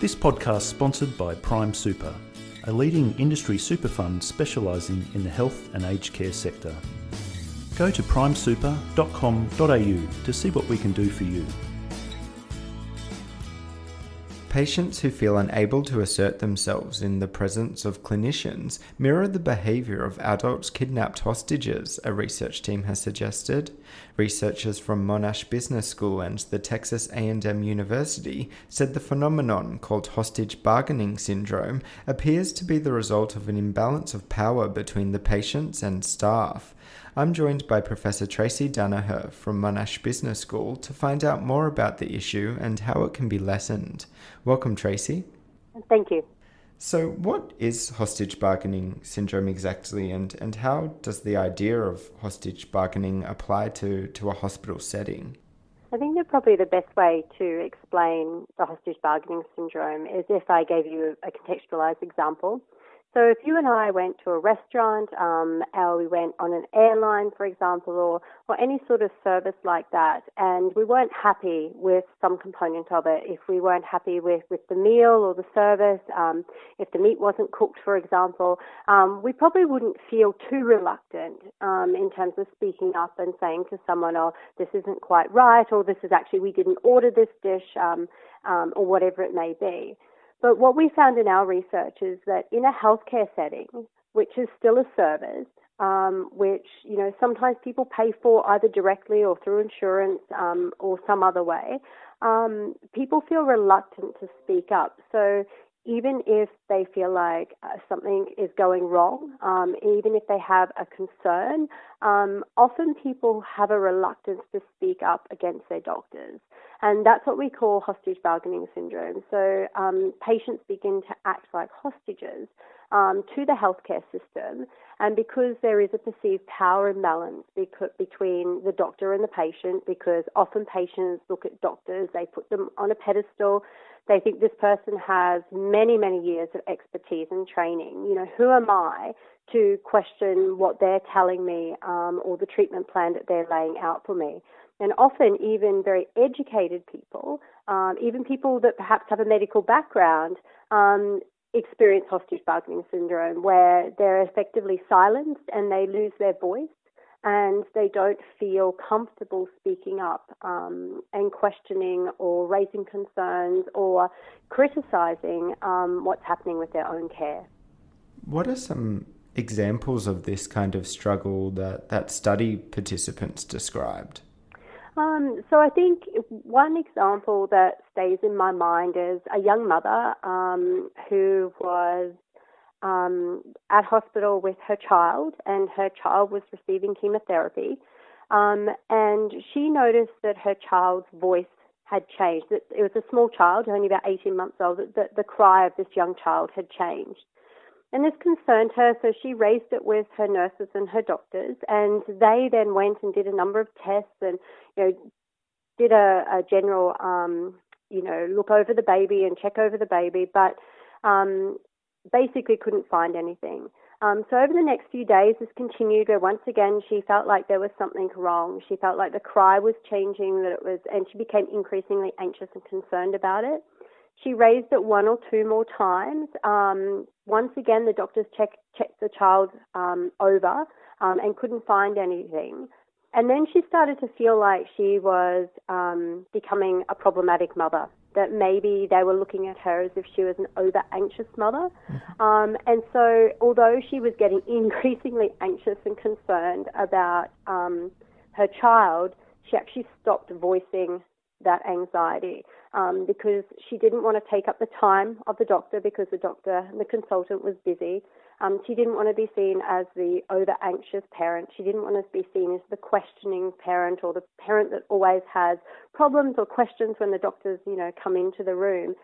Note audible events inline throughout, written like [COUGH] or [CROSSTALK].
This podcast is sponsored by Prime Super, a leading industry super fund specialising in the health and aged care sector. Go to primesuper.com.au to see what we can do for you. Patients who feel unable to assert themselves in the presence of clinicians mirror the behavior of adult kidnapped hostages, a research team has suggested. Researchers from Monash Business School and the Texas A&M University said the phenomenon called hostage bargaining syndrome appears to be the result of an imbalance of power between the patients and staff. I'm joined by Professor Tracey Danaher from Monash Business School to find out more about the issue and how it can be lessened. Welcome, Tracey. Thank you. So, what is hostage bargaining syndrome exactly, and, and how does the idea of hostage bargaining apply to, to a hospital setting? I think that probably the best way to explain the hostage bargaining syndrome is if I gave you a contextualized example. So if you and I went to a restaurant, um, or we went on an airline, for example, or, or any sort of service like that, and we weren't happy with some component of it, if we weren't happy with, with the meal or the service, um, if the meat wasn't cooked, for example, um, we probably wouldn't feel too reluctant um, in terms of speaking up and saying to someone, oh, this isn't quite right, or this is actually, we didn't order this dish, um, um, or whatever it may be. But what we found in our research is that in a healthcare setting, which is still a service, um, which you know sometimes people pay for either directly or through insurance um, or some other way, um, people feel reluctant to speak up. So even if they feel like uh, something is going wrong, um, even if they have a concern, um, often people have a reluctance to speak up against their doctors. And that's what we call hostage bargaining syndrome. So um, patients begin to act like hostages um, to the healthcare system. And because there is a perceived power imbalance between the doctor and the patient, because often patients look at doctors, they put them on a pedestal, they think this person has many, many years of expertise and training. You know, who am I to question what they're telling me um, or the treatment plan that they're laying out for me? And often, even very educated people, um, even people that perhaps have a medical background, um, experience hostage bargaining syndrome, where they're effectively silenced and they lose their voice and they don't feel comfortable speaking up um, and questioning or raising concerns or criticizing um, what's happening with their own care. What are some examples of this kind of struggle that, that study participants described? Um, so I think one example that stays in my mind is a young mother um, who was um, at hospital with her child, and her child was receiving chemotherapy. Um, and she noticed that her child's voice had changed. It was a small child, only about 18 months old. That the cry of this young child had changed. And this concerned her, so she raised it with her nurses and her doctors, and they then went and did a number of tests and, you know, did a, a general, um, you know, look over the baby and check over the baby, but um, basically couldn't find anything. Um, so over the next few days, this continued where once again she felt like there was something wrong. She felt like the cry was changing, that it was, and she became increasingly anxious and concerned about it. She raised it one or two more times. Um, once again, the doctors check, checked the child um, over um, and couldn't find anything. And then she started to feel like she was um, becoming a problematic mother that maybe they were looking at her as if she was an over anxious mother. Mm-hmm. Um, and so, although she was getting [LAUGHS] increasingly anxious and concerned about um, her child, she actually stopped voicing that anxiety um, because she didn't want to take up the time of the doctor because the doctor, the consultant, was busy. Um, she didn't want to be seen as the over anxious parent. She didn't want to be seen as the questioning parent or the parent that always has problems or questions when the doctors, you know, come into the room.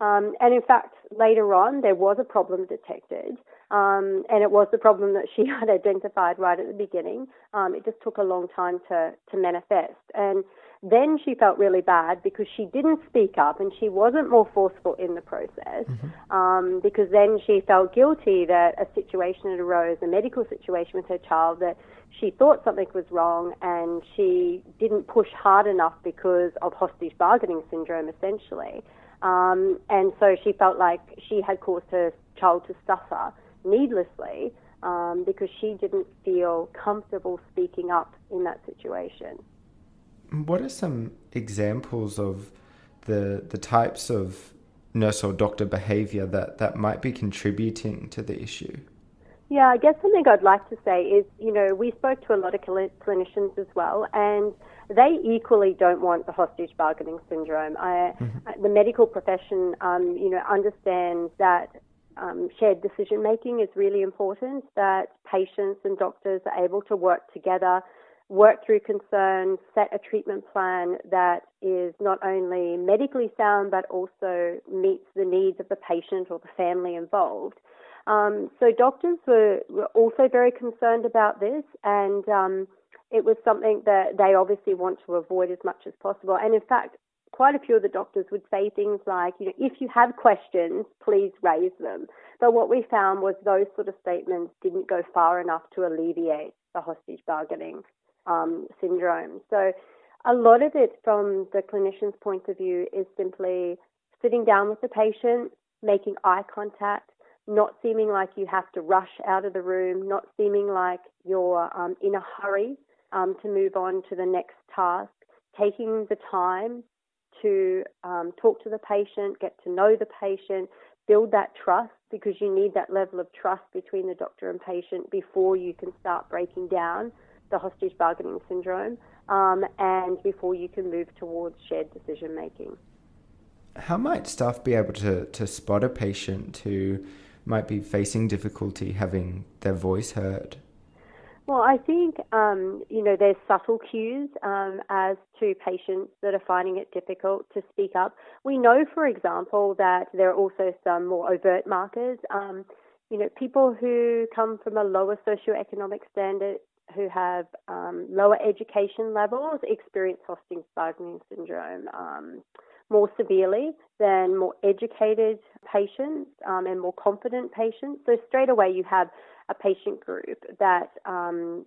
Um, and in fact, later on, there was a problem detected, um, and it was the problem that she [LAUGHS] had identified right at the beginning. Um, it just took a long time to to manifest, and then she felt really bad because she didn't speak up and she wasn't more forceful in the process. Mm-hmm. Um, because then she felt guilty that a situation had arose, a medical situation with her child, that she thought something was wrong and she didn't push hard enough because of hostage bargaining syndrome, essentially. Um, and so she felt like she had caused her child to suffer needlessly um, because she didn't feel comfortable speaking up in that situation. What are some examples of the the types of nurse or doctor behaviour that, that might be contributing to the issue? Yeah, I guess something I'd like to say is, you know, we spoke to a lot of cl- clinicians as well, and they equally don't want the hostage bargaining syndrome. I, mm-hmm. The medical profession, um, you know, understands that um, shared decision making is really important, that patients and doctors are able to work together, work through concerns, set a treatment plan that is not only medically sound but also meets the needs of the patient or the family involved. Um, so doctors were, were, also very concerned about this, and um, it was something that they obviously want to avoid as much as possible. And in fact, quite a few of the doctors would say things like, you know, if you have questions, please raise them. But what we found was those sort of statements didn't go far enough to alleviate the hostage bargaining um, syndrome. So a lot of it from the clinician's point of view is simply sitting down with the patient, making eye contact, not seeming like you have to rush out of the room, not seeming like you're um, in a hurry um, to move on to the next task, taking the time to um, talk to the patient, get to know the patient, build that trust because you need that level of trust between the doctor and patient before you can start breaking down the hostage bargaining syndrome um, and before you can move towards shared decision making. How might staff be able to, to spot a patient who might be facing difficulty having their voice heard? Well, I think um, you know there's subtle cues um, as to patients that are finding it difficult to speak up. We know, for example, that there are also some more overt markers. Um, you know, people who come from a lower socioeconomic standard, who have um, lower education levels, experience hostage bargaining syndrome um, more severely than more educated patients um, and more confident patients. So straight away you have a patient group that um,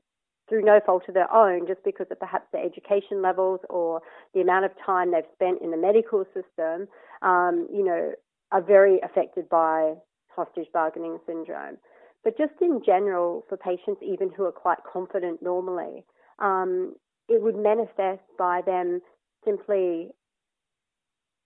through no fault of their own, just because of perhaps their education levels or the amount of time they've spent in the medical system, um, you know, are very affected by hostage bargaining syndrome. But just in general, for patients even who are quite confident normally, um, it would manifest by them simply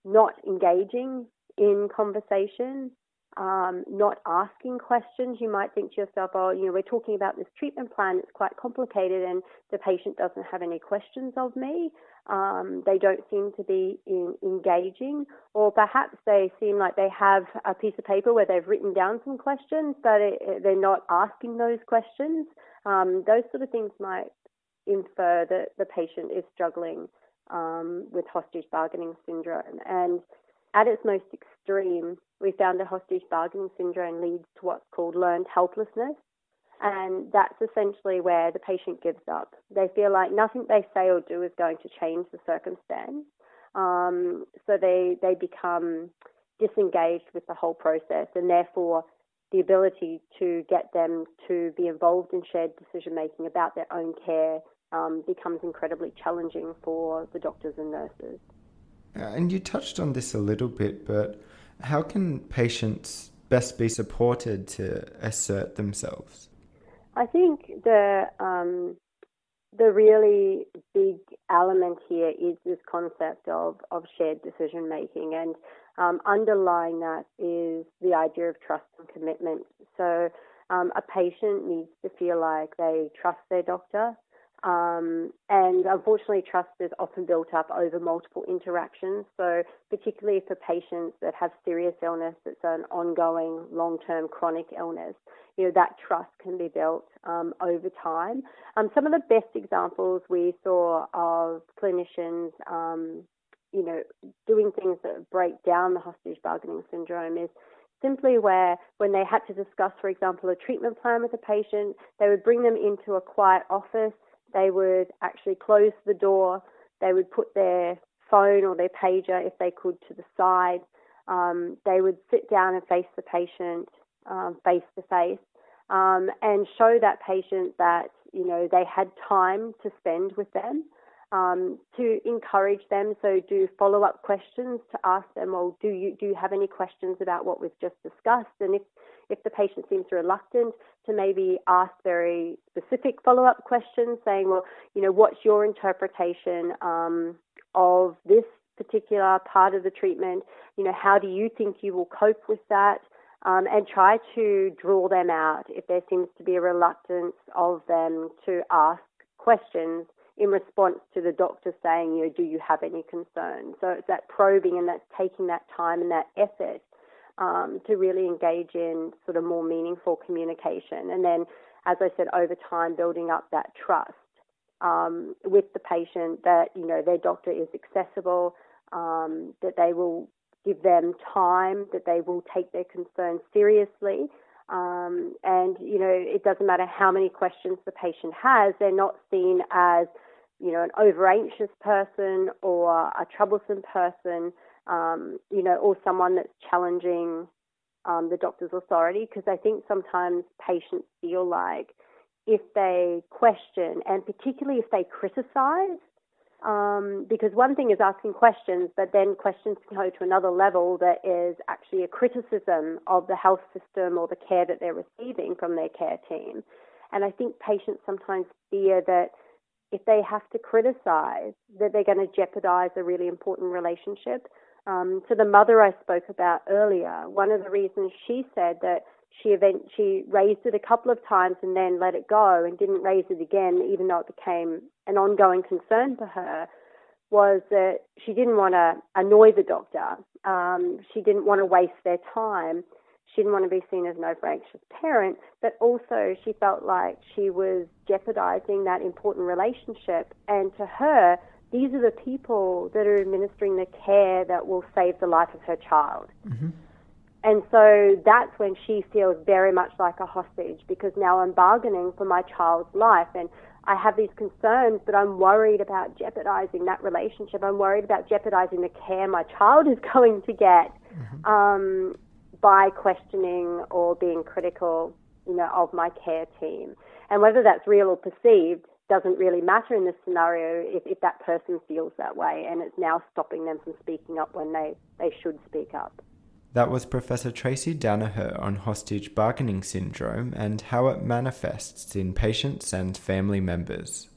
not engaging in conversation, um, not asking questions. You might think to yourself, oh, you know, we're talking about this treatment plan, it's quite complicated, and the patient doesn't have any questions of me. Um, they don't seem to be in, engaging, or perhaps they seem like they have a piece of paper where they've written down some questions, but it, they're not asking those questions. Um, those sort of things might infer that the patient is struggling um, with hostage bargaining syndrome. And at its most extreme, we found a hostage bargaining syndrome leads to what's called learned helplessness. And that's essentially where the patient gives up. They feel like nothing they say or do is going to change the circumstance. Um, so they, they become disengaged with the whole process, and therefore, the ability to get them to be involved in shared decision making about their own care um, becomes incredibly challenging for the doctors and nurses. Uh, and you touched on this a little bit, but how can patients best be supported to assert themselves? I think the um, the really big element here is this concept of, of shared decision making, and um, underlying that is the idea of trust and commitment. So, um, a patient needs to feel like they trust their doctor, um, and unfortunately, trust is often built up over multiple interactions. So, particularly for patients that have serious illness, that's an ongoing, long-term chronic illness, you know that trust can be built um, over time. Um, some of the best examples we saw of clinicians, um, you know, doing things that break down the hostage bargaining syndrome is simply where when they had to discuss, for example, a treatment plan with a patient, they would bring them into a quiet office they would actually close the door. They would put their phone or their pager, if they could, to the side. Um, they would sit down and face the patient face to face and show that patient that you know, they had time to spend with them. Um, to encourage them, so do follow up questions to ask them, well, do you do you have any questions about what we've just discussed? And if if the patient seems reluctant, to maybe ask very specific follow up questions, saying, well, you know, what's your interpretation um, of this particular part of the treatment? You know, how do you think you will cope with that? Um, and try to draw them out if there seems to be a reluctance of them to ask questions in response to the doctor saying, you know, do you have any concerns? So it's that probing and that's taking that time and that effort um, to really engage in sort of more meaningful communication. And then, as I said, over time, building up that trust um, with the patient that, you know, their doctor is accessible, um, that they will give them time, that they will take their concerns seriously. Um, and, you know, it doesn't matter how many questions the patient has, they're not seen as, you know, an over anxious person or a troublesome person um, you know, or someone that's challenging um, the doctor's authority, because I think sometimes patients feel like if they question, and particularly if they criticize, um, because one thing is asking questions, but then questions can go to another level that is actually a criticism of the health system or the care that they're receiving from their care team. And I think patients sometimes fear that if they have to criticize, that they're going to jeopardize a really important relationship. Um, to the mother I spoke about earlier, one of the reasons she said that she event she raised it a couple of times and then let it go and didn't raise it again, even though it became an ongoing concern for her, was that she didn't want to annoy the doctor. Um, she didn't want to waste their time. She didn't want to be seen as an over anxious parent, but also she felt like she was jeopardizing that important relationship. And to her, these are the people that are administering the care that will save the life of her child. Mm-hmm. And so that's when she feels very much like a hostage because now I'm bargaining for my child's life and I have these concerns, but I'm worried about jeopardizing that relationship. I'm worried about jeopardizing the care my child is [LAUGHS] going to get mm-hmm. um, by questioning or being critical, you know, of my care team. And whether that's real or perceived, doesn't really matter in this scenario if, if that person feels that way and it's now stopping them from speaking up when they, they should speak up. That was Professor Tracey Danaher on hostage bargaining syndrome and how it manifests in patients and family members.